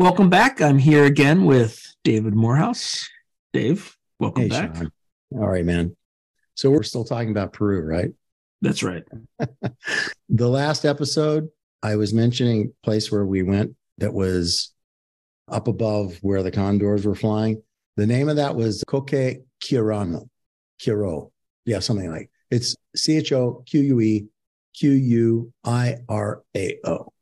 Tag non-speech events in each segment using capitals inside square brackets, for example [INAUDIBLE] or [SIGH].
Welcome back. I'm here again with David Morehouse. Dave, welcome Hey, back. Sean. All right, man. So we're still talking about Peru, right? That's right. [LAUGHS] The last episode, I was mentioning place where we went that was up above where the condors were flying. The name of that was Coque Quirano. Quiro. Yeah, something like it's C H O Q U E Q U I R A O.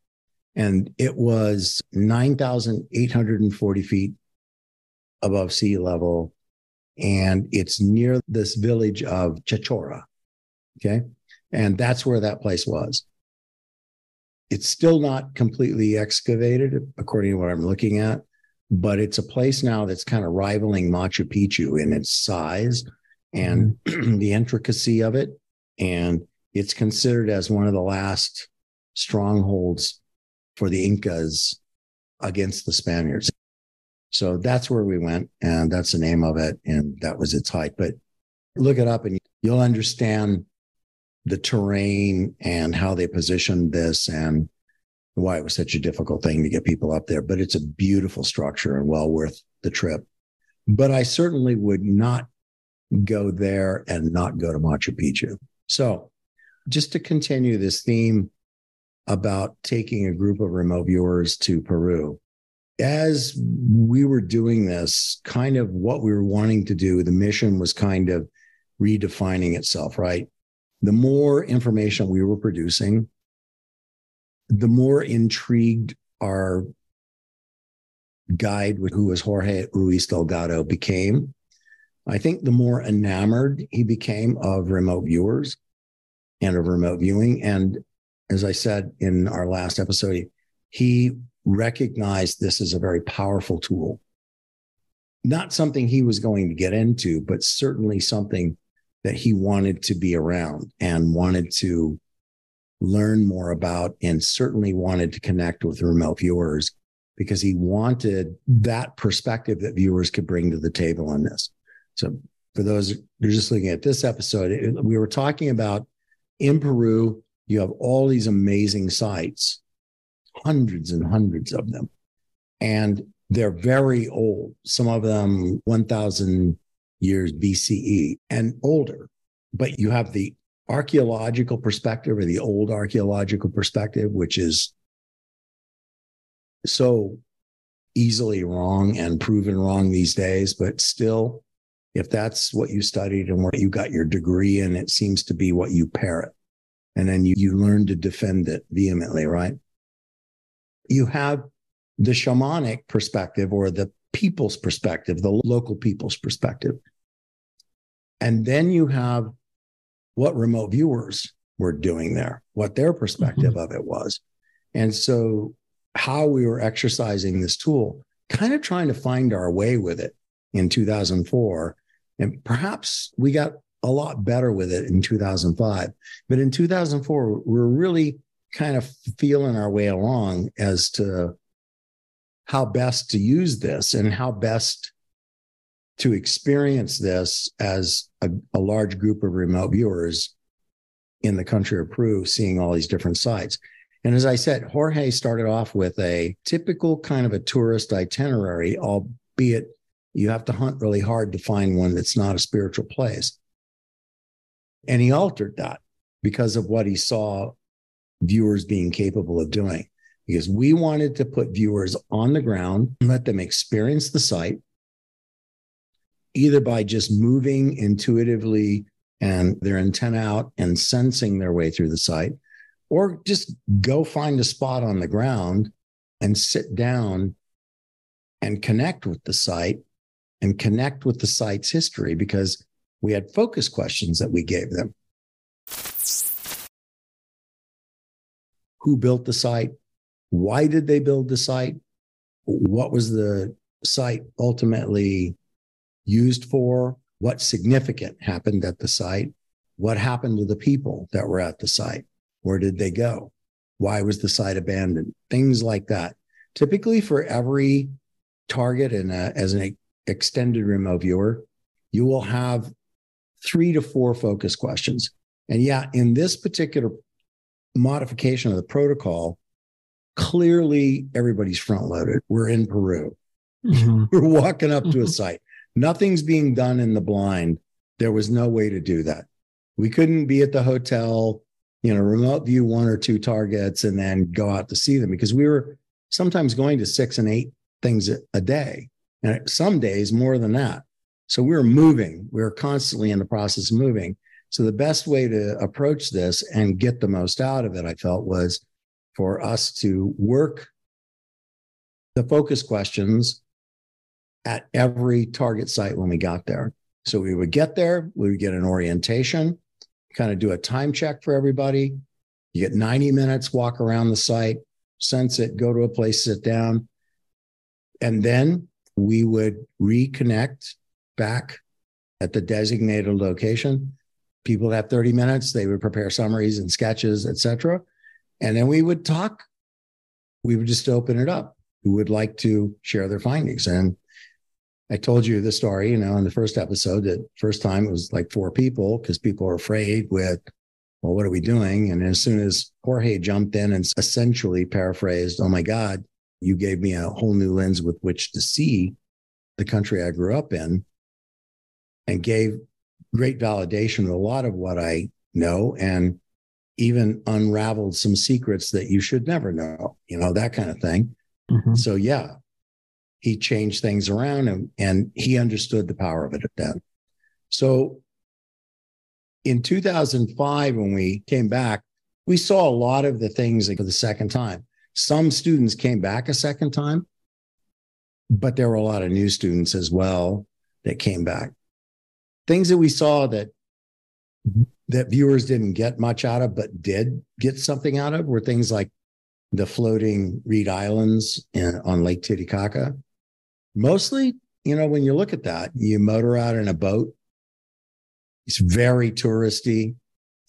And it was 9,840 feet above sea level. And it's near this village of Chachora. Okay. And that's where that place was. It's still not completely excavated, according to what I'm looking at, but it's a place now that's kind of rivaling Machu Picchu in its size and mm-hmm. [CLEARS THROAT] the intricacy of it. And it's considered as one of the last strongholds for the Incas against the Spaniards. So that's where we went, and that's the name of it. And that was its height. But look it up and you'll understand the terrain and how they positioned this and why it was such a difficult thing to get people up there. But it's a beautiful structure and well worth the trip. But I certainly would not go there and not go to Machu Picchu. So just to continue this theme about taking a group of remote viewers to Peru, as we were doing this, kind of what we were wanting to do, the mission was kind of redefining itself, right? The more information we were producing, the more intrigued our guide, who was Jorge Luis Delgado, became. I think the more enamored he became of remote viewers and of remote viewing. And as I said in our last episode, he recognized this as a very powerful tool. Not something he was going to get into, but certainly something that he wanted to be around and wanted to learn more about, and certainly wanted to connect with remote viewers because he wanted that perspective that viewers could bring to the table on this. So, for those who are just looking at this episode, we were talking about in Peru, you have all these amazing sites, hundreds and hundreds of them. And they're very old, some of them 1,000 years BCE and older. But you have the archaeological perspective or the old archaeological perspective, which is so easily wrong and proven wrong these days. But still, if that's what you studied and what you got your degree in, it seems to be what you parrot. And then you, you learn to defend it vehemently, right? You have the shamanic perspective or the people's perspective, the local people's perspective. And then you have what remote viewers were doing there, what their perspective mm-hmm. of it was. And so, how we were exercising this tool, kind of trying to find our way with it in 2004. And perhaps we got a lot better with it in 2005. But in 2004, we we're really kind of feeling our way along as to how best to use this and how best to experience this as a, a large group of remote viewers in the country of Peru, seeing all these different sites. And as I said, Jorge started off with a typical kind of a tourist itinerary, albeit you have to hunt really hard to find one that's not a spiritual place. And he altered that because of what he saw viewers being capable of doing. Because we wanted to put viewers on the ground, and let them experience the site, either by just moving intuitively and their antenna out and sensing their way through the site, or just go find a spot on the ground and sit down and connect with the site and connect with the site's history because we had focus questions that we gave them. Who built the site? Why did they build the site? What was the site ultimately used for? What significant happened at the site? What happened to the people that were at the site? Where did they go? Why was the site abandoned? Things like that. Typically, for every target and as an extended remote viewer, you will have three to four focus questions. And yeah, in this particular modification of the protocol, clearly everybody's front loaded. We're in Peru. Mm-hmm. [LAUGHS] We're walking up to a mm-hmm. site. Nothing's being done in the blind. There was no way to do that. We couldn't be at the hotel, you know, remote view one or two targets and then go out to see them because we were sometimes going to six and eight things a day. And some days more than that. So we were moving. We were constantly in the process of moving. So the best way to approach this and get the most out of it, I felt, was for us to work the focus questions at every target site when we got there. So we would get there, we would get an orientation, kind of do a time check for everybody. You get 90 minutes, walk around the site, sense it, go to a place, sit down. And then we would reconnect back at the designated location. People have 30 minutes, they would prepare summaries and sketches, etc. And then we would talk. We would just open it up. Who would like to share their findings? And I told you the story, you know, in the first episode that first time it was like four people because people were afraid with, well, what are we doing? And as soon as Jorge jumped in and essentially paraphrased, oh my God, you gave me a whole new lens with which to see the country I grew up in and gave great validation to a lot of what I know and even unraveled some secrets that you should never know, you know, that kind of thing. Mm-hmm. So, yeah, he changed things around and, and he understood the power of it then. So in 2005, when we came back, we saw a lot of the things for the second time. Some students came back a second time, but there were a lot of new students as well that came back. Things that we saw that mm-hmm. that viewers didn't get much out of, but did get something out of were things like the floating reed islands in, on Lake Titicaca, mostly, you know, when you look at that, you motor out in a boat. It's very touristy.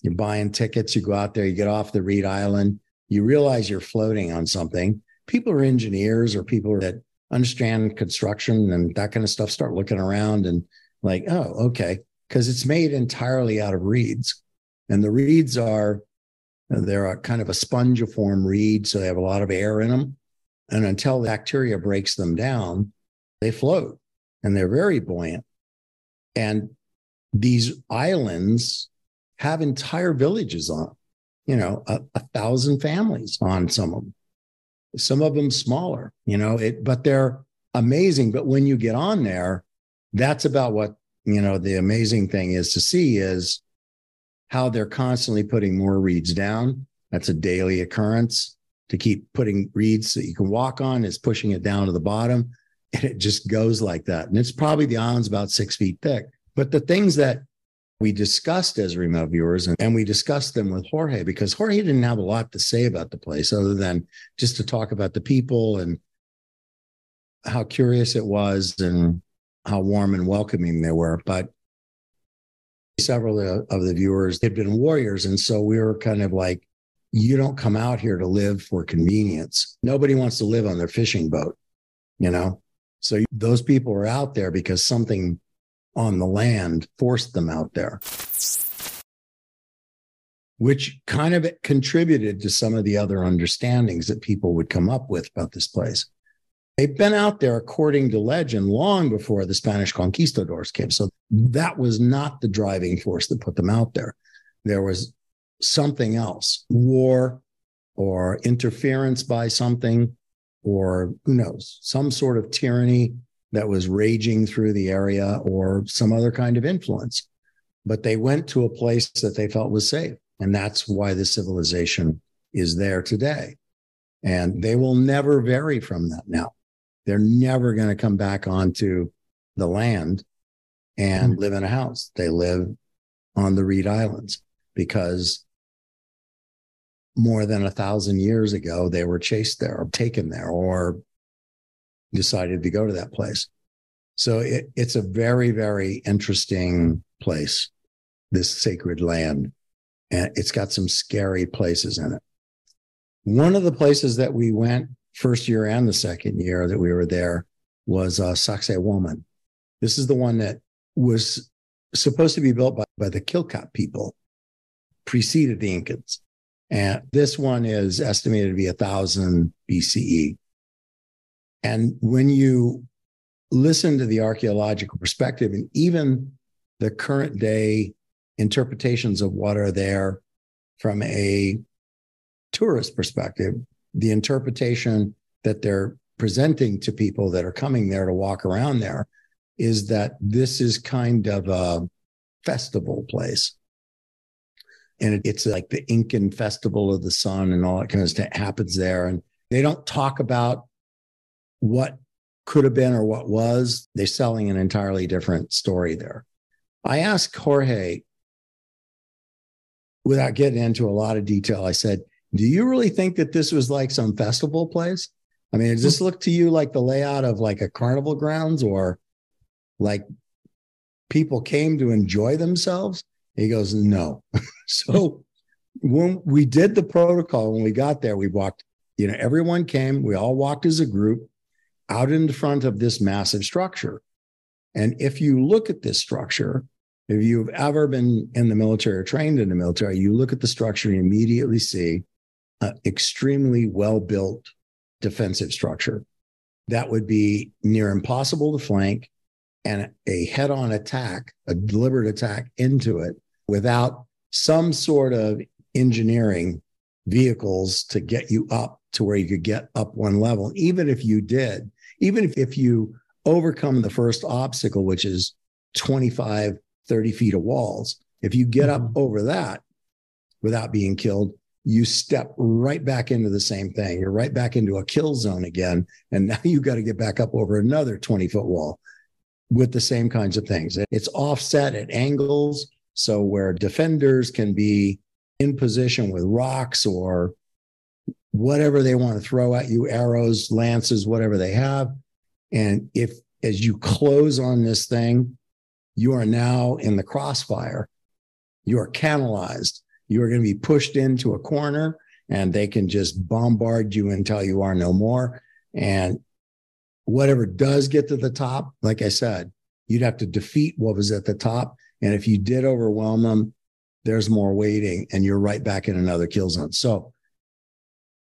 You're buying tickets, you go out there, you get off the Reed Island, you realize you're floating on something. People are engineers or people that understand construction and that kind of stuff start looking around and like, oh, okay. Because it's made entirely out of reeds. And the reeds are, they're kind of a spongiform reed. So they have a lot of air in them. And until the bacteria breaks them down, they float and they're very buoyant. And these islands have entire villages on, you know, a, a thousand families on some of them. Some of them smaller, you know, it, but they're amazing. But when you get on there, that's about what, you know, the amazing thing is to see is how they're constantly putting more reeds down. That's a daily occurrence to keep putting reeds that you can walk on is pushing it down to the bottom and it just goes like that. And it's probably the island's about six feet thick. But the things that we discussed as remote viewers, and, and we discussed them with Jorge because Jorge didn't have a lot to say about the place other than just to talk about the people and how curious it was and how warm and welcoming they were. But several of the, viewers had been warriors. And so we were kind of like, you don't come out here to live for convenience. Nobody wants to live on their fishing boat, you know? So those people were out there because something on the land forced them out there, which kind of contributed to some of the other understandings that people would come up with about this place. They've been out there, according to legend, long before the Spanish conquistadors came. So that was not the driving force that put them out there. There was something else war or interference by something or who knows, some sort of tyranny that was raging through the area or some other kind of influence. But they went to a place that they felt was safe. And that's why the civilization is there today. And they will never vary from that now. They're never going to come back onto the land and mm-hmm. live in a house. They live on the Reed Islands because more than a thousand years ago, they were chased there or taken there or decided to go to that place. So it, it's a very, very interesting place, this sacred land. And it's got some scary places in it. One of the places that we went first year and the second year that we were there was uh, Sacsayhuaman. This is the one that was supposed to be built by, by the Chilcat people, preceded the Incans. And this one is estimated to be a thousand BCE. And when you listen to the archaeological perspective and even the current day interpretations of what are there from a tourist perspective, the interpretation that they're presenting to people that are coming there to walk around there is that this is kind of a festival place. And it's like the Incan festival of the sun and all that kind of stuff happens there. And they don't talk about what could have been or what was. They're selling an entirely different story there. I asked Jorge, without getting into a lot of detail, I said, Do you really think that this was like some festival place? I mean, does this look to you like the layout of like a carnival grounds or like people came to enjoy themselves? He goes, No. [LAUGHS] so when we did the protocol, when we got there, we walked, you know, everyone came, we all walked as a group out in front of this massive structure. And if you look at this structure, if you've ever been in the military or trained in the military, you look at the structure and immediately see an extremely well built defensive structure that would be near impossible to flank and a head on attack, a deliberate attack into it without some sort of engineering vehicles to get you up to where you could get up one level. Even if you did, even if, if you overcome the first obstacle, which is 25, 30 feet of walls, if you get up mm-hmm. over that without being killed, you step right back into the same thing. You're right back into a kill zone again. And now [LAUGHS] you've got to get back up over another 20 foot wall with the same kinds of things. It's offset at angles. So where defenders can be in position with rocks or whatever they want to throw at you, arrows, lances, whatever they have. And if as you close on this thing, you are now in the crossfire. You are canalized. You are going to be pushed into a corner and they can just bombard you until you are no more. And whatever does get to the top, like I said, you'd have to defeat what was at the top. And if you did overwhelm them, there's more waiting and you're right back in another kill zone. So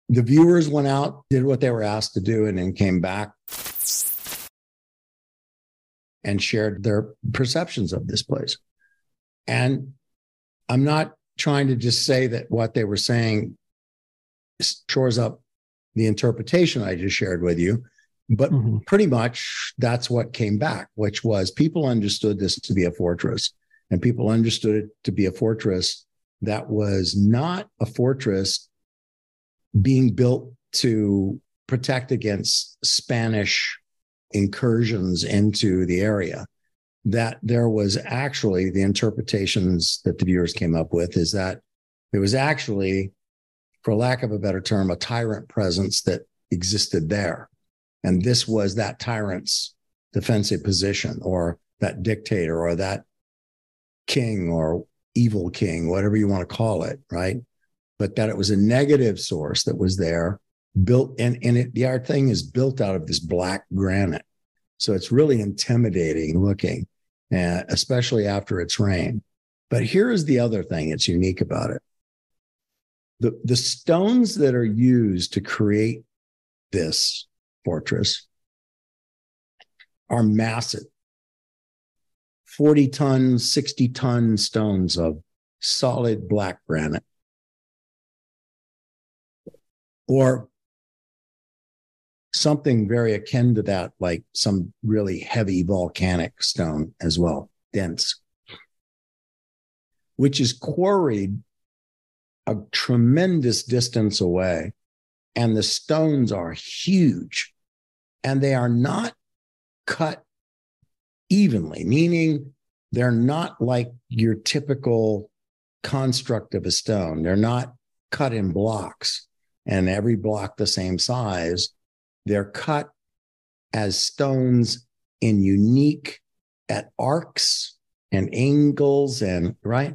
the viewers went out, did what they were asked to do, and then came back and shared their perceptions of this place. And I'm not trying to just say that what they were saying shores up the interpretation I just shared with you, but mm-hmm. pretty much that's what came back, which was people understood this to be a fortress and people understood it to be a fortress that was not a fortress being built to protect against Spanish incursions into the area. That there was actually the interpretations that the viewers came up with is that it was actually, for lack of a better term, a tyrant presence that existed there. And this was that tyrant's defensive position or that dictator or that king or evil king, whatever you want to call it, right? But that it was a negative source that was there, built and, and it, the art thing is built out of this black granite. So it's really intimidating looking, especially after it's rained. But here is the other thing it's unique about it. The, the stones that are used to create this fortress are massive. 40 ton, 60 ton stones of solid black granite. Or something very akin to that, like some really heavy volcanic stone as well, dense, which is quarried a tremendous distance away. And the stones are huge and they are not cut evenly, meaning they're not like your typical construct of a stone. They're not cut in blocks and every block the same size. They're cut as stones in unique at arcs and angles and right.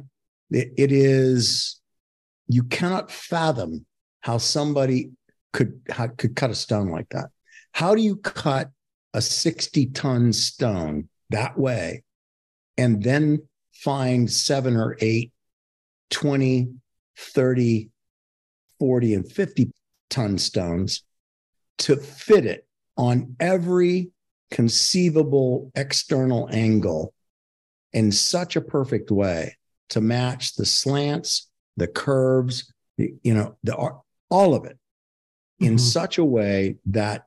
it, it is you cannot fathom how somebody could how, could cut a stone like that. How do you cut a 60 ton stone that way and then find seven or eight, 20, 30 40 and 50 ton stones to fit it on every conceivable external angle in such a perfect way to match the slants, the curves, the, you know, the all of it in mm-hmm. such a way that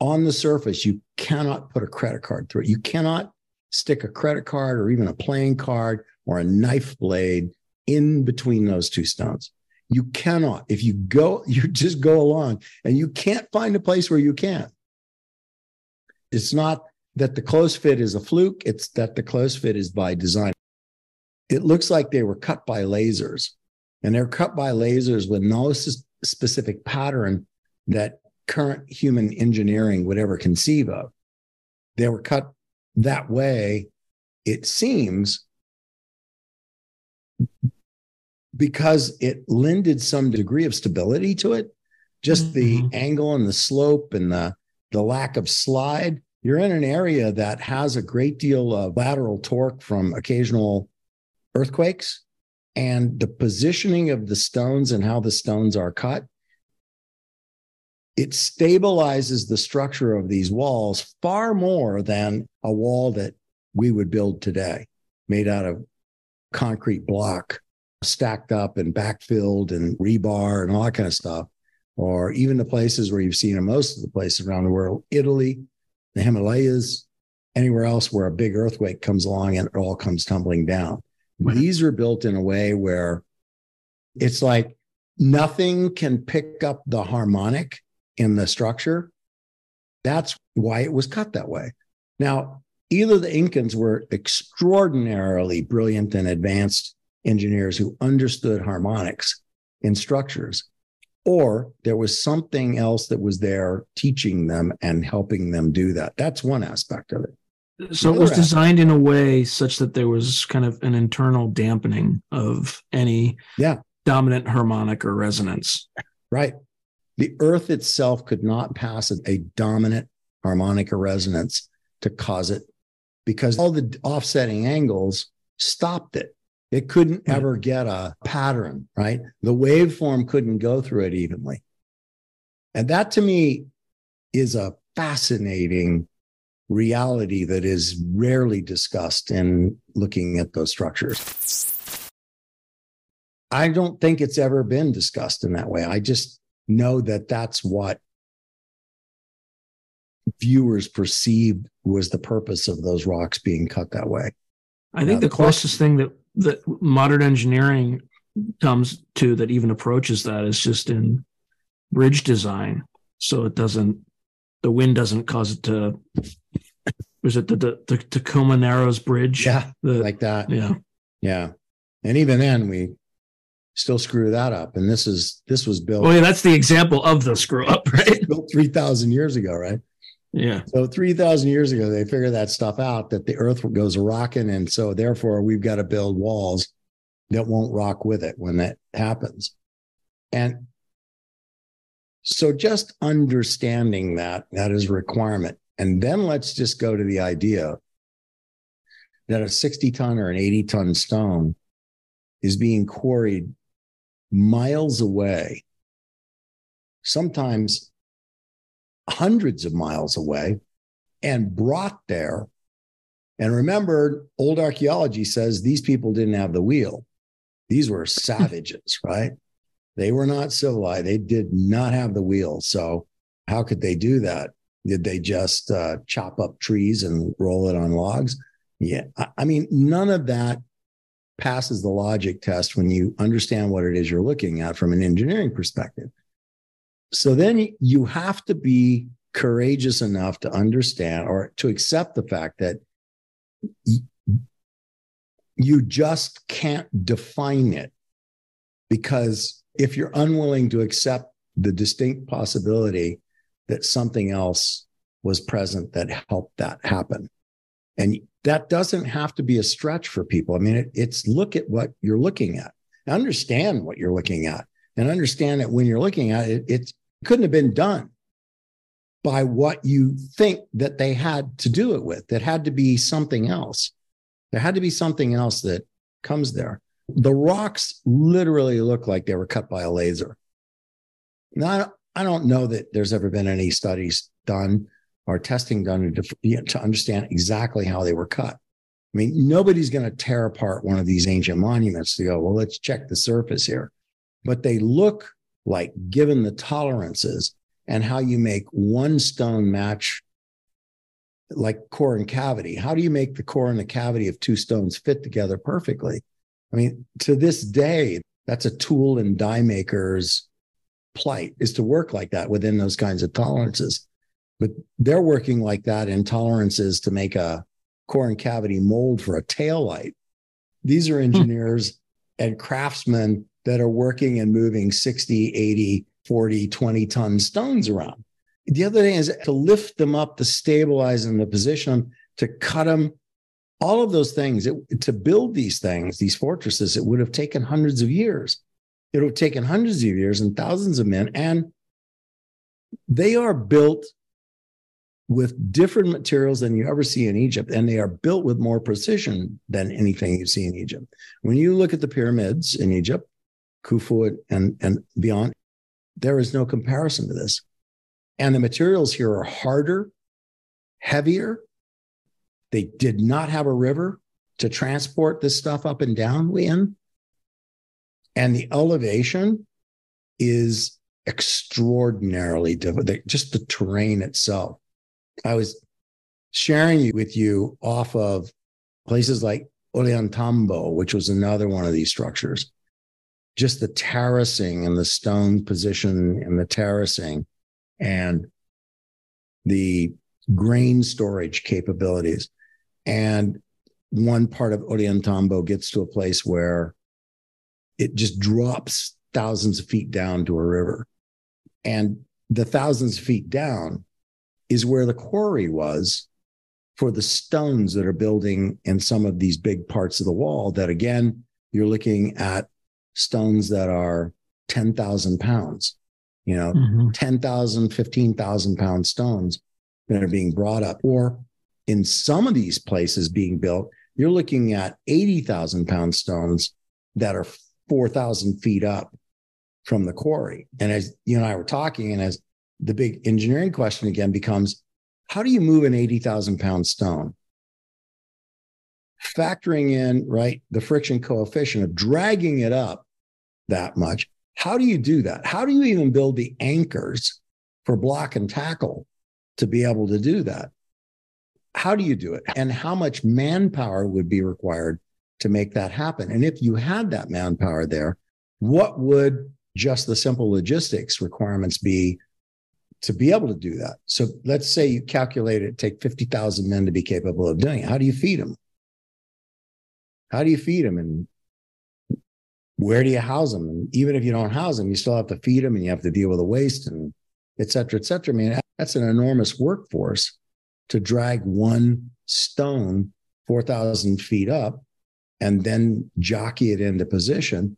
on the surface you cannot put a credit card through it. You cannot stick a credit card or even a playing card or a knife blade in between those two stones. You cannot. If you go, [LAUGHS] you just go along and you can't find a place where you can. It's not that the close fit is a fluke, it's that the close fit is by design. It looks like they were cut by lasers, and they're cut by lasers with no specific pattern that current human engineering would ever conceive of. They were cut that way, it seems, because it lended some degree of stability to it. Just mm-hmm. the angle and the slope and the, the lack of slide. You're in an area that has a great deal of lateral torque from occasional earthquakes. And the positioning of the stones and how the stones are cut it stabilizes the structure of these walls far more than a wall that we would build today, made out of concrete block, stacked up and backfilled and rebar and all that kind of stuff. Or even the places where you've seen in most of the places around the world, Italy, the Himalayas, anywhere else where a big earthquake comes along and it all comes tumbling down. These are built in a way where it's like nothing can pick up the harmonic in the structure. That's why it was cut that way. Now, either the Incans were extraordinarily brilliant and advanced engineers who understood harmonics in structures, or there was something else that was there teaching them and helping them do that. That's one aspect of it. So it was designed in a way such that there was kind of an internal dampening of any yeah. dominant harmonic or resonance. Right. The earth itself could not pass a dominant harmonic or resonance to cause it because all the offsetting angles stopped it. It couldn't hmm. ever get a pattern, right? The waveform couldn't go through it evenly. And that to me is a fascinating reality that is rarely discussed in looking at those structures. I don't think it's ever been discussed in that way. I just know that that's what viewers perceived was the purpose of those rocks being cut that way. I think the, the closest thing that that modern engineering comes to that even approaches that is just in bridge design, so it doesn't the wind doesn't cause it to. Was it the the, the Tacoma Narrows Bridge? Yeah, the, like that. Yeah, yeah, and even then we still screw that up. And this is this was built. Oh yeah, that's the example of the screw up, right? [LAUGHS] built three thousand years ago, right? Yeah. So three thousand years ago, they figured that stuff out that the Earth goes rocking, and so therefore we've got to build walls that won't rock with it when that happens. And so just understanding that that is a requirement. And then let's just go to the idea that a 60 ton or an 80 ton stone is being quarried miles away, sometimes hundreds of miles away, and brought there. And remember, old archaeology says these people didn't have the wheel. These were [LAUGHS] savages, right? They were not civilized. They did not have the wheel. So, how could they do that? Did they just uh, chop up trees and roll it on logs? Yeah. I, I mean, none of that passes the logic test when you understand what it is you're looking at from an engineering perspective. So then you have to be courageous enough to understand or to accept the fact that you just can't define it. Because if you're unwilling to accept the distinct possibility that something else was present that helped that happen. And that doesn't have to be a stretch for people. I mean, it, it's look at what you're looking at, understand what you're looking at, and understand that when you're looking at it, it couldn't have been done by what you think that they had to do it with. That had to be something else. There had to be something else that comes there. The rocks literally look like they were cut by a laser. Now, I don't know that there's ever been any studies done or testing done to, to understand exactly how they were cut. I mean, nobody's going to tear apart one of these ancient monuments to go, well, let's check the surface here. But they look like, given the tolerances and how you make one stone match like core and cavity, how do you make the core and the cavity of two stones fit together perfectly? I mean, to this day, that's a tool and die maker's plight is to work like that within those kinds of tolerances. But they're working like that in tolerances to make a core and cavity mold for a tail light. These are hmm. engineers and craftsmen that are working and moving 60, 80, 40, 20 ton stones around. The other thing is to lift them up, to stabilize them, to position them, to cut them, all of those things. It, to build these things, these fortresses, it would have taken hundreds of years. It would have taken hundreds of years and thousands of men. And they are built with different materials than you ever see in Egypt, and they are built with more precision than anything you see in Egypt. When you look at the pyramids in Egypt, Khufu and, and beyond, there is no comparison to this. And the materials here are harder, heavier. They did not have a river to transport this stuff up and down in. And the elevation is extraordinarily difficult. Just the terrain itself I was sharing with you off of places like Ollantaytambo, which was another one of these structures. Just the terracing and the stone position and the terracing and the grain storage capabilities. And one part of Ollantaytambo gets to a place where it just drops thousands of feet down to a river. And the thousands of feet down is where the quarry was for the stones that are building in some of these big parts of the wall that again you're looking at stones that are 10,000 pounds you know mm-hmm. 10,000 15,000 pound stones that are being brought up or in some of these places being built you're looking at 80,000 pound stones that are 4,000 feet up from the quarry and as you and I were talking and as the big engineering question again becomes how do you move an 80,000 pound stone? Factoring in, right, the friction coefficient of dragging it up that much. How do you do that? How do you even build the anchors for block and tackle to be able to do that? How do you do it? And how much manpower would be required to make that happen? And if you had that manpower there, what would just the simple logistics requirements be to be able to do that. So let's say you calculate it, take 50,000 men to be capable of doing it. How do you feed them? How do you feed them? And where do you house them? And even if you don't house them, you still have to feed them and you have to deal with the waste and et cetera, et cetera. I mean, that's an enormous workforce to drag one stone 4,000 feet up and then jockey it into position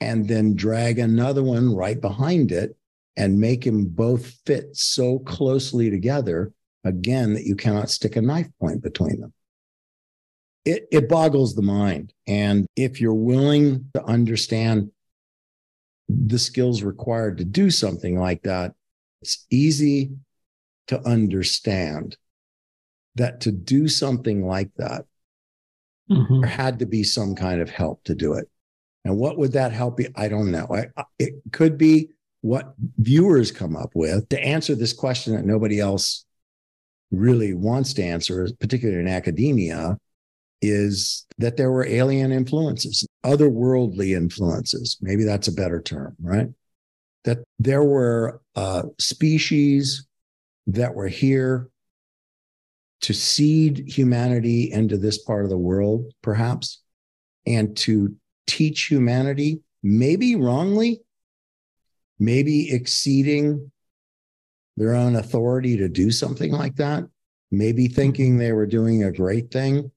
and then drag another one right behind it and make them both fit so closely together again that you cannot stick a knife point between them. It, it boggles the mind. And if you're willing to understand the skills required to do something like that, it's easy to understand that to do something like that, mm-hmm. there had to be some kind of help to do it. And what would that help be? I don't know. I, it could be what viewers come up with to answer this question that nobody else really wants to answer, particularly in academia, is that there were alien influences, otherworldly influences. Maybe that's a better term, right? That there were uh, species that were here to seed humanity into this part of the world, perhaps, and to teach humanity, maybe wrongly, maybe exceeding their own authority to do something like that, maybe thinking they were doing a great thing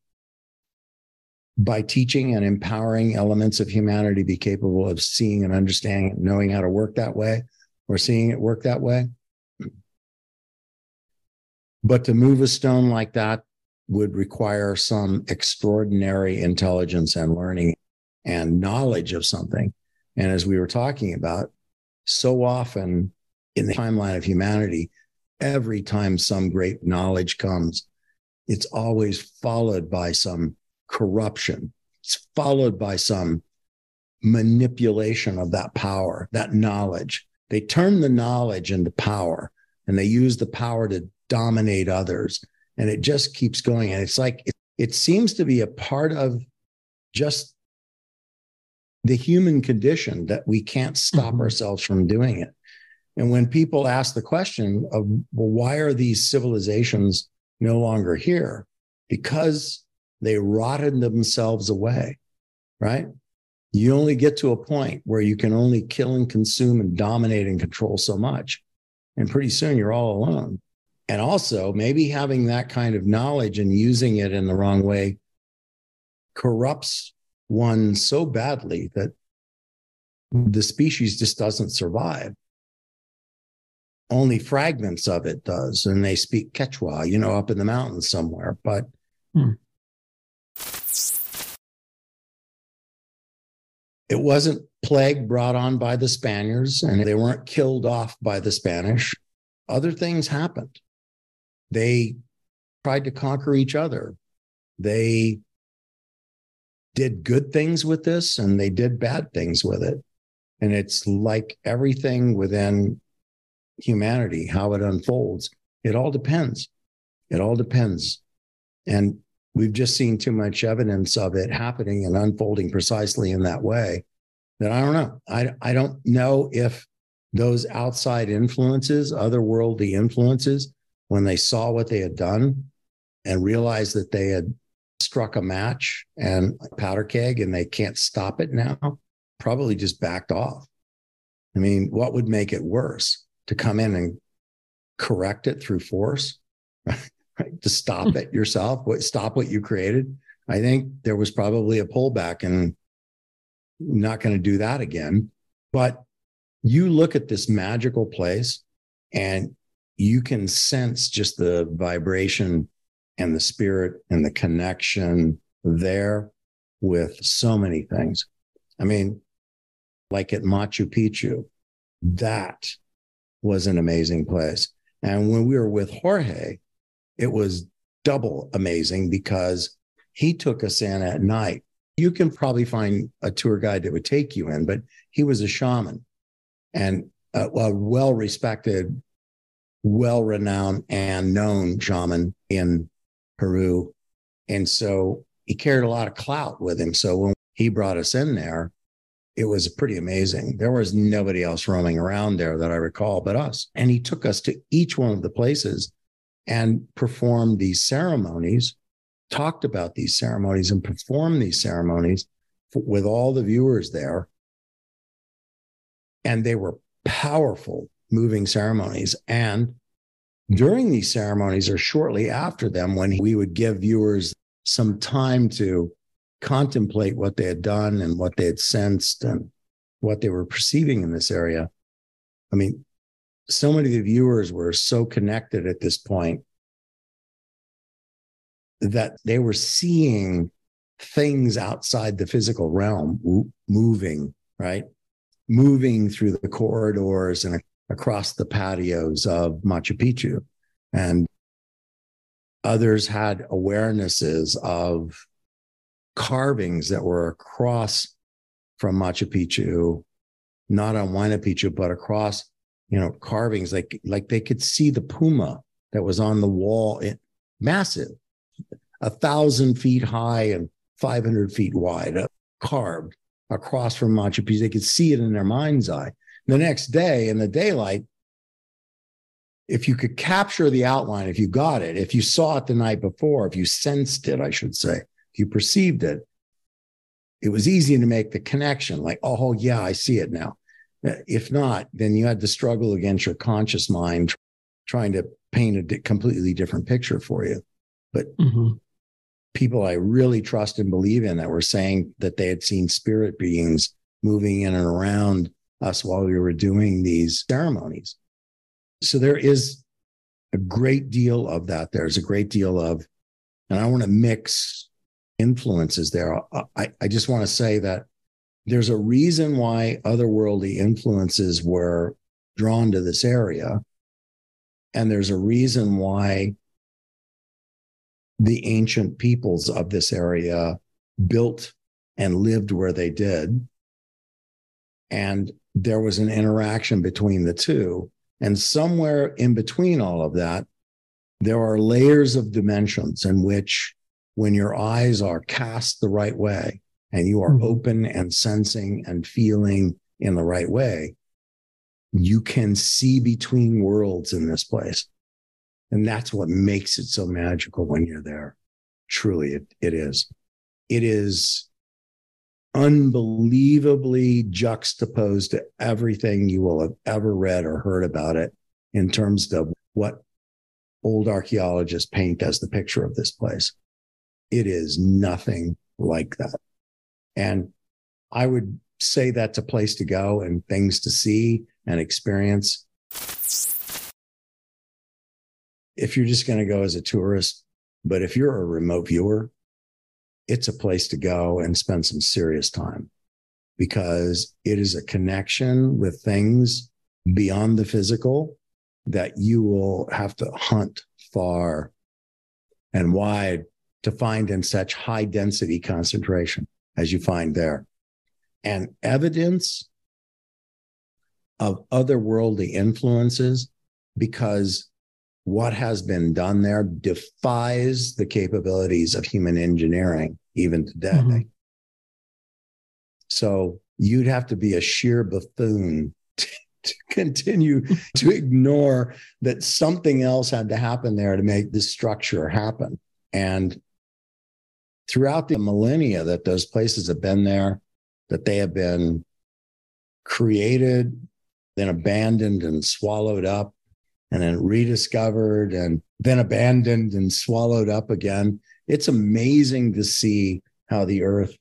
by teaching and empowering elements of humanity be capable of seeing and understanding, knowing how to work that way or seeing it work that way. But to move a stone like that would require some extraordinary intelligence and learning and knowledge of something. And as we were talking about, so often in the timeline of humanity, every time some great knowledge comes, it's always followed by some corruption. It's followed by some manipulation of that power, that knowledge. They turn the knowledge into power and they use the power to dominate others. And it just keeps going. And it's like, it, it seems to be a part of just the human condition that we can't stop mm-hmm. ourselves from doing it. And when people ask the question of, well, why are these civilizations no longer here? Because they rotted themselves away, right? You only get to a point where you can only kill and consume and dominate and control so much. And pretty soon you're all alone. And also, maybe having that kind of knowledge and using it in the wrong way corrupts one so badly that the species just doesn't survive. Only fragments of it does, and they speak Quechua, you know, up in the mountains somewhere. But hmm. It wasn't plague brought on by the Spaniards, and they weren't killed off by the Spanish. Other things happened. They tried to conquer each other. They did good things with this and they did bad things with it. And it's like everything within humanity, how it unfolds. It all depends. It all depends. And we've just seen too much evidence of it happening and unfolding precisely in that way that I don't know. I, I don't know if those outside influences, otherworldly influences, when they saw what they had done and realized that they had struck a match and a powder keg and they can't stop it now, probably just backed off. I mean, what would make it worse to come in and correct it through force, [LAUGHS] right? To stop hmm. it yourself, what stop what you created. I think there was probably a pullback and not going to do that again. But you look at this magical place and you can sense just the vibration and the spirit and the connection there with so many things. I mean, like at Machu Picchu, that was an amazing place. And when we were with Jorge, it was double amazing because he took us in at night. You can probably find a tour guide that would take you in, but he was a shaman and a, a well respected, well renowned, and known shaman in Peru. And so he carried a lot of clout with him. So when he brought us in there, it was pretty amazing. There was nobody else roaming around there that I recall but us. And he took us to each one of the places and performed these ceremonies, talked about these ceremonies, and performed these ceremonies with all the viewers there. And they were powerful, moving ceremonies. And during these ceremonies or shortly after them, when we would give viewers some time to contemplate what they had done and what they had sensed and what they were perceiving in this area. I mean, so many of the viewers were so connected at this point that they were seeing things outside the physical realm moving, right? Moving through the corridors and across the patios of Machu Picchu. And others had awarenesses of carvings that were across from Machu Picchu, not on Huayna Picchu, but across, you know, carvings like like they could see the puma that was on the wall, it, massive, a thousand feet high and 500 feet wide, uh, carved across from Machu Picchu. They could see it in their mind's eye. The next day in the daylight, if you could capture the outline, if you got it, if you saw it the night before, if you sensed it, I should say, if you perceived it, it was easy to make the connection like, oh, yeah, I see it now. Uh, if not, then you had to struggle against your conscious mind trying to paint a completely different picture for you. But mm-hmm. people I really trust and believe in that were saying that they had seen spirit beings moving in and around us while we were doing these ceremonies. So there is a great deal of that. There's a great deal of, and I want to mix influences there. I, I just want to say that there's a reason why otherworldly influences were drawn to this area. And there's a reason why the ancient peoples of this area built and lived where they did. And there was an interaction between the two. And somewhere in between all of that, there are layers of dimensions in which, when your eyes are cast the right way and you are mm-hmm. open and sensing and feeling in the right way, you can see between worlds in this place. And that's what makes it so magical when you're there. Truly, it, it is. It is unbelievably juxtaposed to everything you will have ever read or heard about it in terms of what old archaeologists paint as the picture of this place. It is nothing like that. And I would say that's a place to go and things to see and experience. If you're just going to go as a tourist, but if you're a remote viewer, it's a place to go and spend some serious time because it is a connection with things beyond the physical that you will have to hunt far and wide to find in such high density concentration as you find there. And evidence of otherworldly influences because what has been done there defies the capabilities of human engineering even today. Mm-hmm. So you'd have to be a sheer buffoon [LAUGHS] to, to continue to [LAUGHS] ignore that something else had to happen there to make this structure happen. And throughout the millennia that those places have been there, that they have been created, then abandoned and swallowed up, and then rediscovered and then abandoned and swallowed up again. It's amazing to see how the earth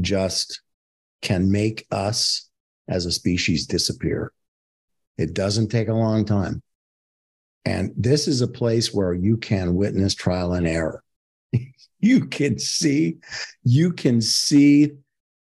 just can make us as a species disappear. It doesn't take a long time. And this is a place where you can witness trial and error. You can see, you can see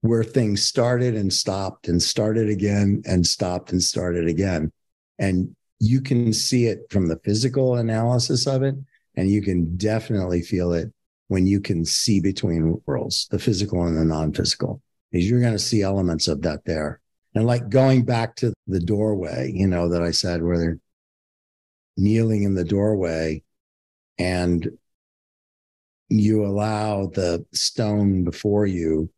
where things started and stopped and started again and stopped and started again. And you can see it from the physical analysis of it. And you can definitely feel it when you can see between worlds, the physical and the non physical, is you're going to see elements of that there. And like going back to the doorway, you know, that I said where they're kneeling in the doorway and you allow the stone before you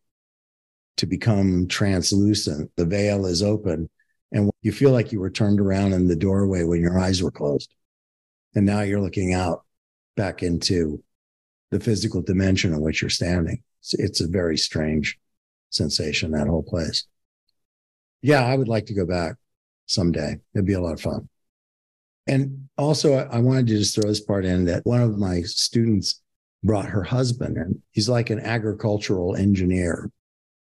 to become translucent. The veil is open and you feel like you were turned around in the doorway when your eyes were closed. And now you're looking out back into the physical dimension in which you're standing. It's, a very strange sensation, that whole place. Yeah, I would like to go back someday. It'd be a lot of fun. And also, I wanted to just throw this part in that one of my students brought her husband and he's like an agricultural engineer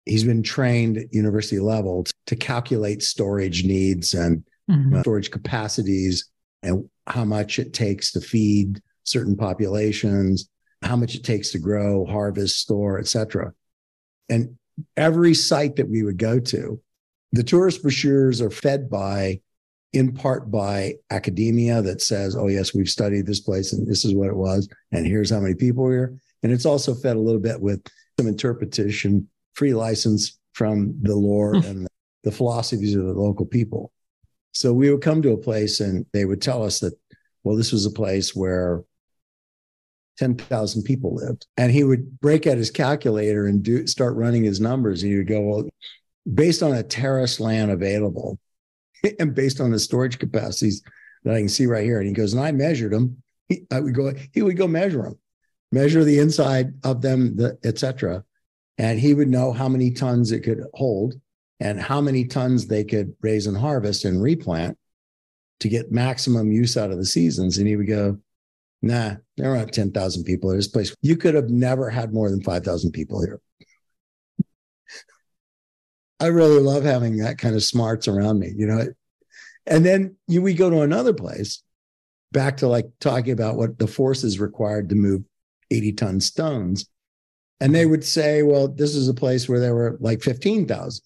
he's been trained at university level to calculate storage needs and mm-hmm. storage capacities and how much it takes to feed certain populations, how much it takes to grow, harvest, store, etc. And every site that we would go to, the tourist brochures are fed by, in part by academia that says, oh, yes, we've studied this place and this is what it was. And here's how many people were here. And it's also fed a little bit with some interpretation free license from the lore hmm. and the philosophies of the local people. So we would come to a place and they would tell us that, well, this was a place where 10,000 people lived. And he would break out his calculator and do start running his numbers. And he would go, well, based on a terrace land available and based on the storage capacities that I can see right here. And he goes, and I measured them. He, I would go, he would go measure them, measure the inside of them, the, et cetera and he would know how many tons it could hold and how many tons they could raise and harvest and replant to get maximum use out of the seasons. And he would go, nah, there aren't 10,000 people in this place. You could have never had more than 5,000 people here. I really love having that kind of smarts around me, you know. And then you, we go to another place, back to like talking about what the forces required to move 80 ton stones And they would say, well, this is a place where there were like 15,000.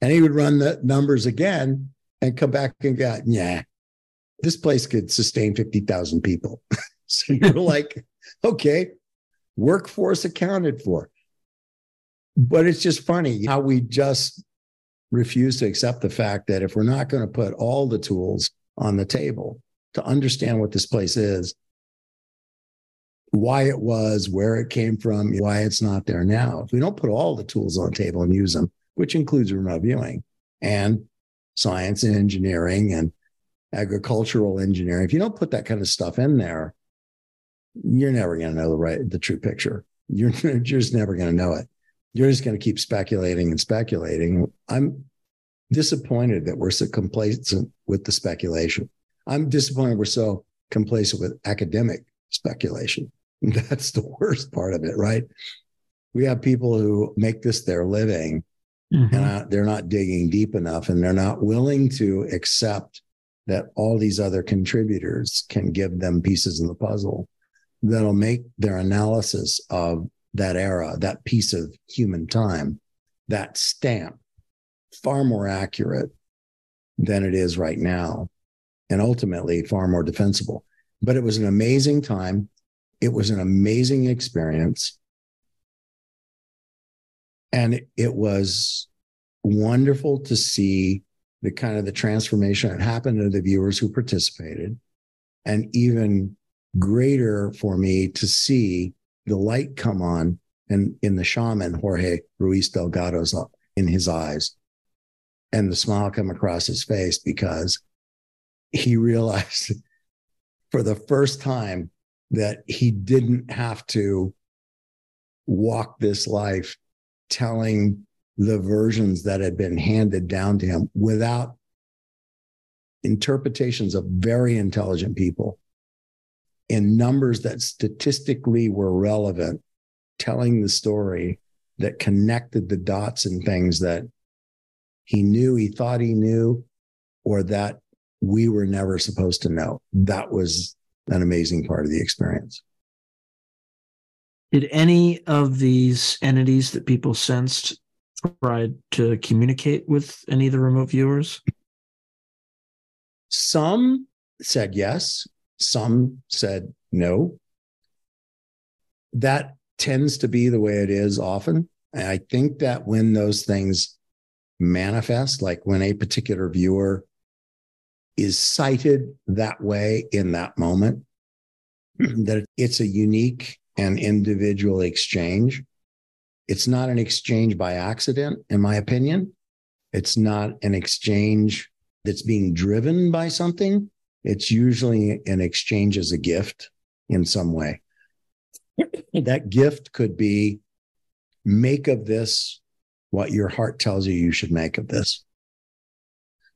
And he would run the numbers again and come back and go, yeah, this place could sustain 50,000 people. [LAUGHS] so you're like, okay, workforce accounted for. But it's just funny how we just refuse to accept the fact that if we're not going to put all the tools on the table to understand what this place is, why it was, where it came from, why it's not there now. If we don't put all the tools on the table and use them, which includes remote viewing and science and engineering and agricultural engineering, if you don't put that kind of stuff in there, you're never going to know the right, the true picture. You're, you're [LAUGHS] just never going to know it. You're just going to keep speculating and speculating. I'm disappointed that we're so complacent with the speculation. I'm disappointed we're so complacent with academic speculation. [LAUGHS] That's the worst part of it, right? We have people who make this their living mm-hmm. and they're not digging deep enough and they're not willing to accept that all these other contributors can give them pieces of the puzzle that'll make their analysis of that era, that piece of human time, that stamp far more accurate than it is right now, and ultimately far more defensible. But it was an amazing time. It was an amazing experience. And it was wonderful to see the kind of the transformation that happened to the viewers who participated. And even greater for me to see the light come on and in the shaman Jorge Luis Delgado's uh, in his eyes. And the smile come across his face because he realized [LAUGHS] for the first time that he didn't have to walk this life telling the versions that had been handed down to him without interpretations of very intelligent people in numbers that statistically were relevant, telling the story that connected the dots and things that he knew, he thought he knew, or that we were never supposed to know. That was an amazing part of the experience. Did any of these entities that people sensed try to communicate with any of the remote viewers? Some said yes, some said no. That tends to be the way it is often. And I think that when those things manifest, like when a particular viewer is cited that way in that moment, [CLEARS THROAT] that it's a unique and individual exchange. It's not an exchange by accident, in my opinion. It's not an exchange that's being driven by something. It's usually an exchange as a gift in some way. [CLEARS THROAT] that gift could be make of this what your heart tells you you should make of this.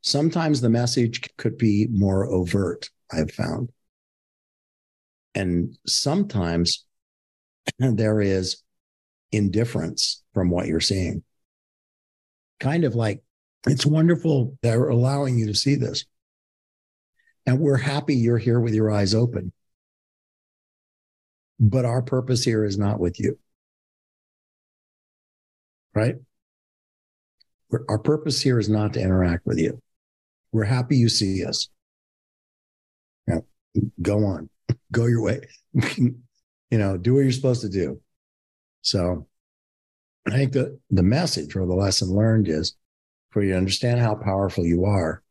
Sometimes the message could be more overt, I've found. And sometimes [CLEARS THROAT] there is indifference from what you're seeing. Kind of like, it's wonderful they're allowing you to see this. And we're happy you're here with your eyes open. But our purpose here is not with you. Right? Our purpose here is not to interact with you. We're happy you see us. Yeah, go on, go your way. [LAUGHS] you know, do what you're supposed to do. So I think that the message or the lesson learned is for you to understand how powerful you are,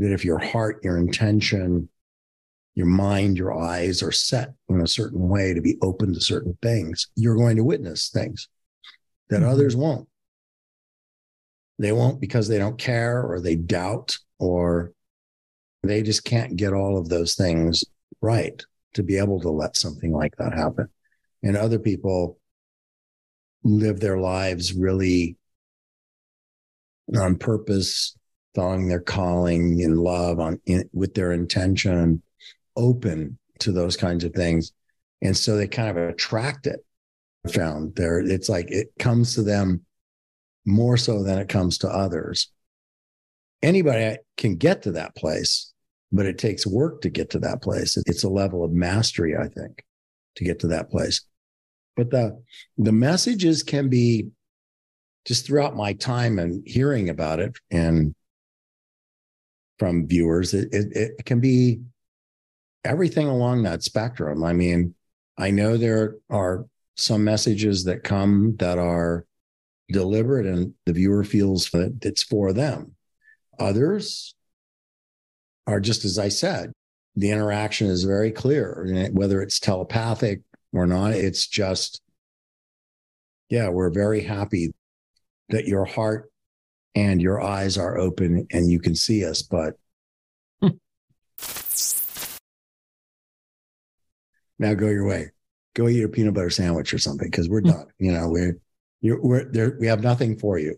that if your heart, your intention, your mind, your eyes are set in a certain way to be open to certain things, you're going to witness things that mm-hmm. others won't. They won't because they don't care or they doubt or they just can't get all of those things right to be able to let something like that happen. And other people live their lives really on purpose, following their calling in love, on in, with their intention, open to those kinds of things, and so they kind of attract it. Found there, it's like it comes to them more so than it comes to others. Anybody can get to that place, but it takes work to get to that place. It's a level of mastery, I think, to get to that place. but the the messages can be just throughout my time and hearing about it and from viewers, it, it, it can be everything along that spectrum. I mean, I know there are some messages that come that are deliberate and the viewer feels that it's for them. Others are just as I said, the interaction is very clear, whether it's telepathic or not. It's just, yeah, we're very happy that your heart and your eyes are open and you can see us, but hmm. now go your way. Go eat a peanut butter sandwich or something because we're hmm. done. You know, we're you're we're there. We have nothing for you.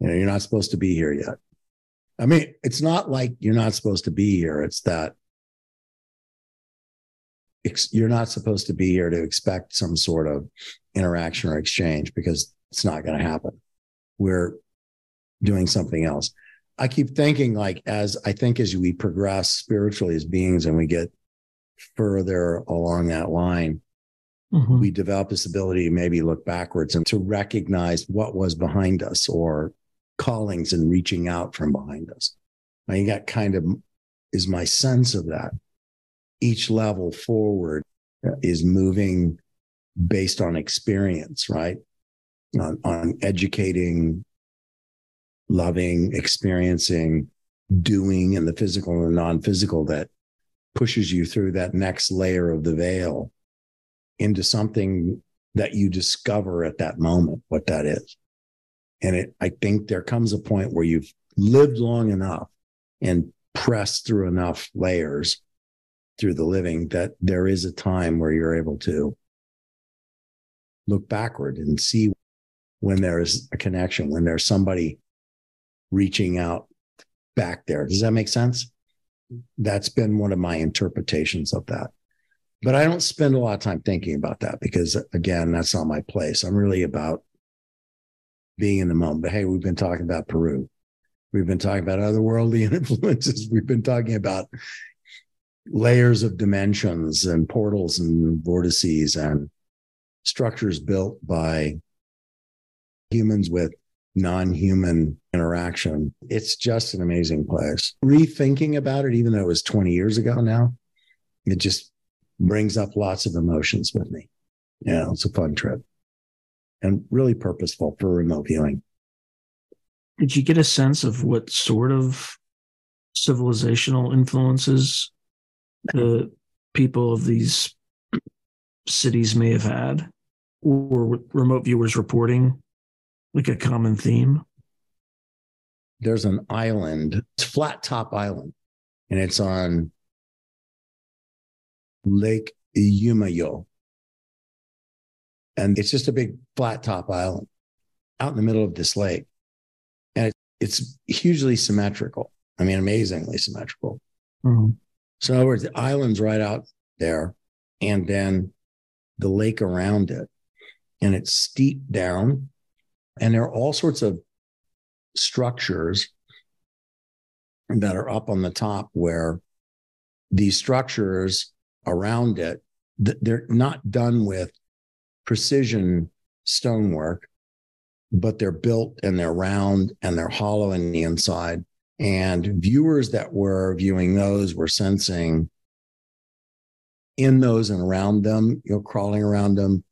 You know, you're not supposed to be here yet. I mean, it's not like you're not supposed to be here. It's that you're not supposed to be here to expect some sort of interaction or exchange because it's not going to happen. We're doing something else. I keep thinking like as I think as we progress spiritually as beings and we get further along that line, mm-hmm. we develop this ability to maybe look backwards and to recognize what was behind us or callings and reaching out from behind us. I think that kind of is my sense of that. Each level forward is moving based on experience, right? On, on educating, loving, experiencing, doing, and the physical and the non physical that pushes you through that next layer of the veil into something that you discover at that moment what that is. And it, I think there comes a point where you've lived long enough and pressed through enough layers through the living that there is a time where you're able to look backward and see when there is a connection, when there's somebody reaching out back there. Does that make sense? That's been one of my interpretations of that. But I don't spend a lot of time thinking about that because, again, that's not my place. I'm really about being in the moment. But hey, we've been talking about Peru. We've been talking about otherworldly [LAUGHS] influences. We've been talking about layers of dimensions and portals and vortices and structures built by humans with non-human interaction. It's just an amazing place. Rethinking about it, even though it was 20 years ago now, it just brings up lots of emotions with me. Yeah, it's a fun trip and really purposeful for remote viewing. Did you get a sense of what sort of civilizational influences the people of these cities may have had? Or remote viewers reporting like a common theme? There's an island, it's Flat Top Island, and it's on Lake Umayo and it's just a big flat top island out in the middle of this lake. And it, it's hugely symmetrical. I mean, amazingly symmetrical. Mm-hmm. So, in other words, the island's right out there, and then the lake around it. And it's steep down. And there are all sorts of structures that are up on the top where these structures around it, they're not done with precision stonework, but they're built and they're round and they're hollow in the inside. And viewers that were viewing those were sensing in those and around them, you know, crawling around them,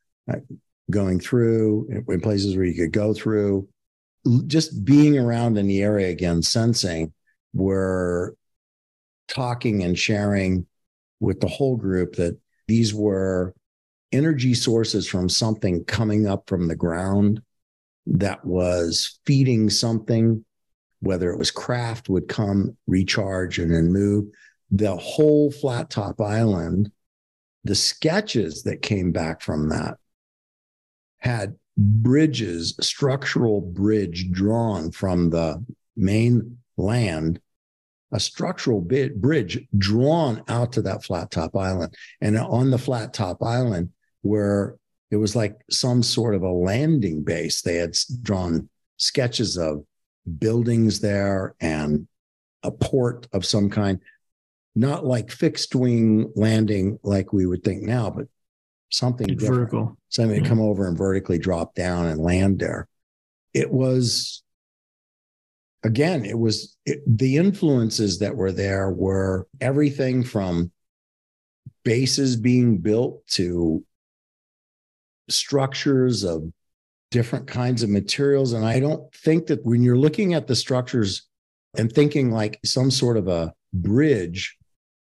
going through in places where you could go through, just being around in the area again, sensing were talking and sharing with the whole group that these were energy sources from something coming up from the ground that was feeding something, whether it was craft would come, recharge, and then move. The whole flat top island, the sketches that came back from that had bridges, structural bridge drawn from the main land a structural bridge drawn out to that flat top island. And on the flat top island, where it was like some sort of a landing base. They had drawn sketches of buildings there and a port of some kind, not like fixed wing landing like we would think now, but something different. vertical. something to Yeah. come over and vertically drop down and land there. It was, again, it was it, the influences that were there were everything from bases being built to structures of different kinds of materials. And I don't think that when you're looking at the structures and thinking like some sort of a bridge,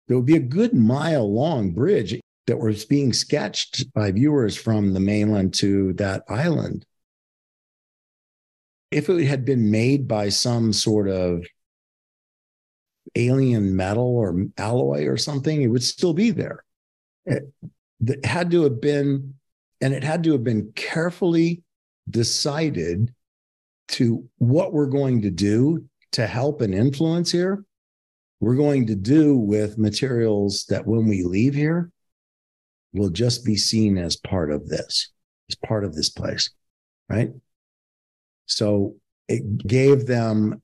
there would be a good mile long bridge that was being sketched by viewers from the mainland to that island. If it had been made by some sort of alien metal or alloy or something, it would still be there. It, it had to have been, and it had to have been carefully decided to what we're going to do to help and influence here. We're going to do with materials that when we leave here, will just be seen as part of this, as part of this place, right? So it gave them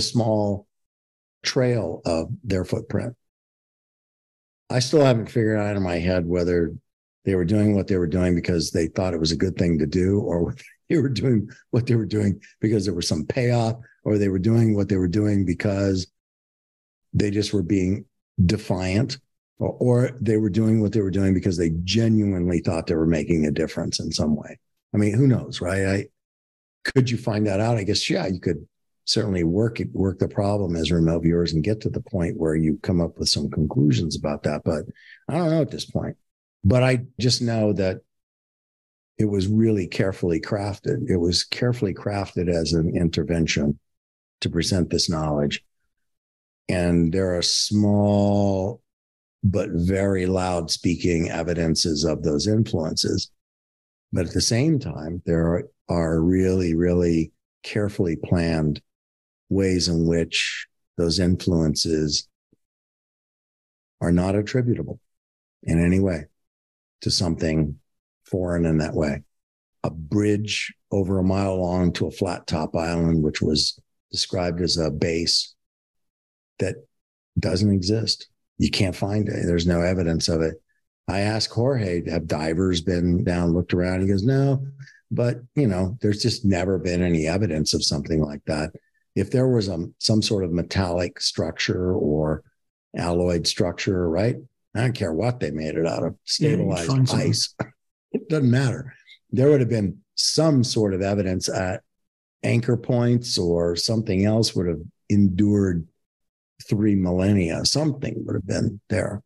a small trail of their footprint. I still haven't figured out in my head whether they were doing what they were doing because they thought it was a good thing to do, or [LAUGHS] they were doing what they were doing because there was some payoff, or they were doing what they were doing because they just were being defiant or, they were doing what they were doing because they genuinely thought they were making a difference in some way. I mean, who knows, right? I could you find that out? I guess yeah, you could certainly work work the problem as remote viewers and get to the point where you come up with some conclusions about that. But I don't know at this point. But I just know that it was really carefully crafted. It was carefully crafted as an intervention to present this knowledge. And there are small but very loud speaking evidences of those influences. But at the same time, there are, really, really carefully planned ways in which those influences are not attributable in any way to something foreign in that way. A bridge over a mile long to a flat top island, which was described as a base that doesn't exist. You can't find it. There's no evidence of it. I asked Jorge, have divers been down, looked around? He goes, no, but you know, there's just never been any evidence of something like that. If there was a, some sort of metallic structure or alloyed structure, right? I don't care what they made it out of, Yeah, stabilized something. ice. [LAUGHS] it doesn't matter. There would have been some sort of evidence at anchor points or something else would have endured three millennia. Something would have been there.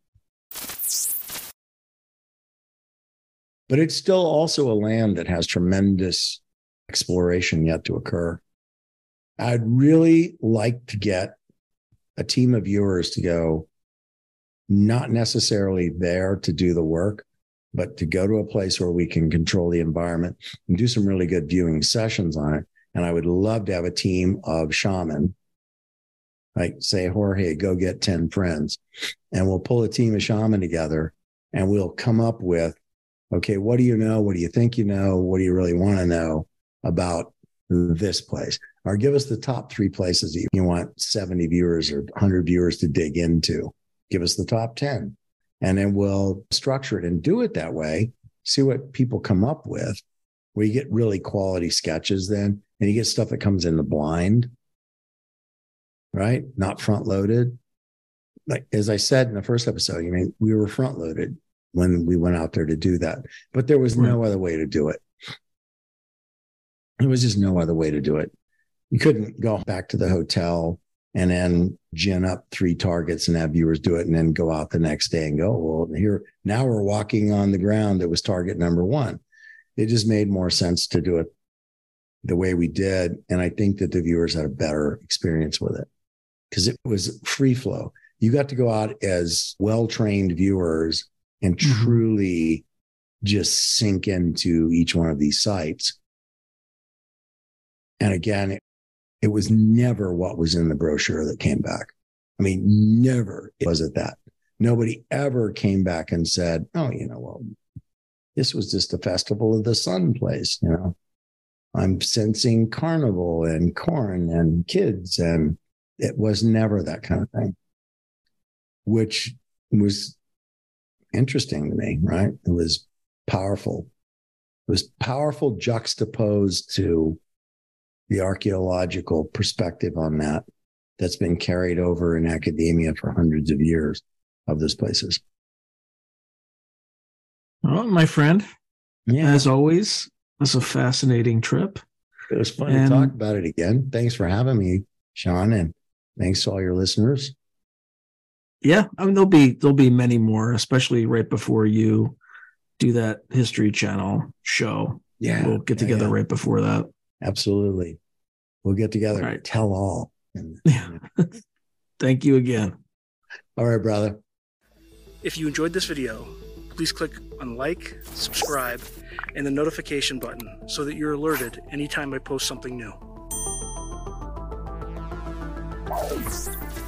But it's still also a land that has tremendous exploration yet to occur. I'd really like to get a team of viewers to go, not necessarily there to do the work, but to go to a place where we can control the environment and do some really good viewing sessions on it. And I would love to have a team of shaman, like say, Jorge, go get 10 friends, and we'll pull a team of shaman together and we'll come up with, okay, what do you know? What do you think you know? What do you really want to know about this place? Or give us the top three places that you want 70 viewers or 100 viewers to dig into. Give us the top 10 and then we'll structure it and do it that way. See what people come up with. You get really quality sketches, then, and you get stuff that comes in the blind, right? Not front loaded. Like as I said in the first episode, I mean, we were front loaded when we went out there to do that, but there was no other way to do it. There was just no other way to do it. You couldn't go back to the hotel and then gin up three targets and have viewers do it and then go out the next day and go, well, here, now we're walking on the ground that was target number one. It just made more sense to do it the way we did. And I think that the viewers had a better experience with it because it was free flow. You got to go out as well trained viewers and Mhm. truly just sink into each one of these sites. And again, it, it was never what was in the brochure that came back. I mean, never was it that. Nobody ever came back and said, oh, you know, well, this was just a festival of the sun place, you know. I'm sensing carnival and corn and kids, and it was never that kind of thing, which was interesting to me, right? It was powerful. It was powerful juxtaposed to the archaeological perspective on that that's been carried over in academia for hundreds of years of those places. Well, my friend, Yeah, as always, it's a fascinating trip. it was fun and- to talk about it again. Thanks for having me, Sean, and thanks to all your listeners. Yeah, I mean there'll be there'll be many more, especially right before you do that History Channel show. Yeah, we'll get yeah, together yeah. right before that. Absolutely. We'll get together. All right. Tell all. And- [LAUGHS] Yeah. Thank you again. all right, brother. If you enjoyed this video, please click on like, subscribe, and the notification button so that you're alerted anytime I post something new. Thanks.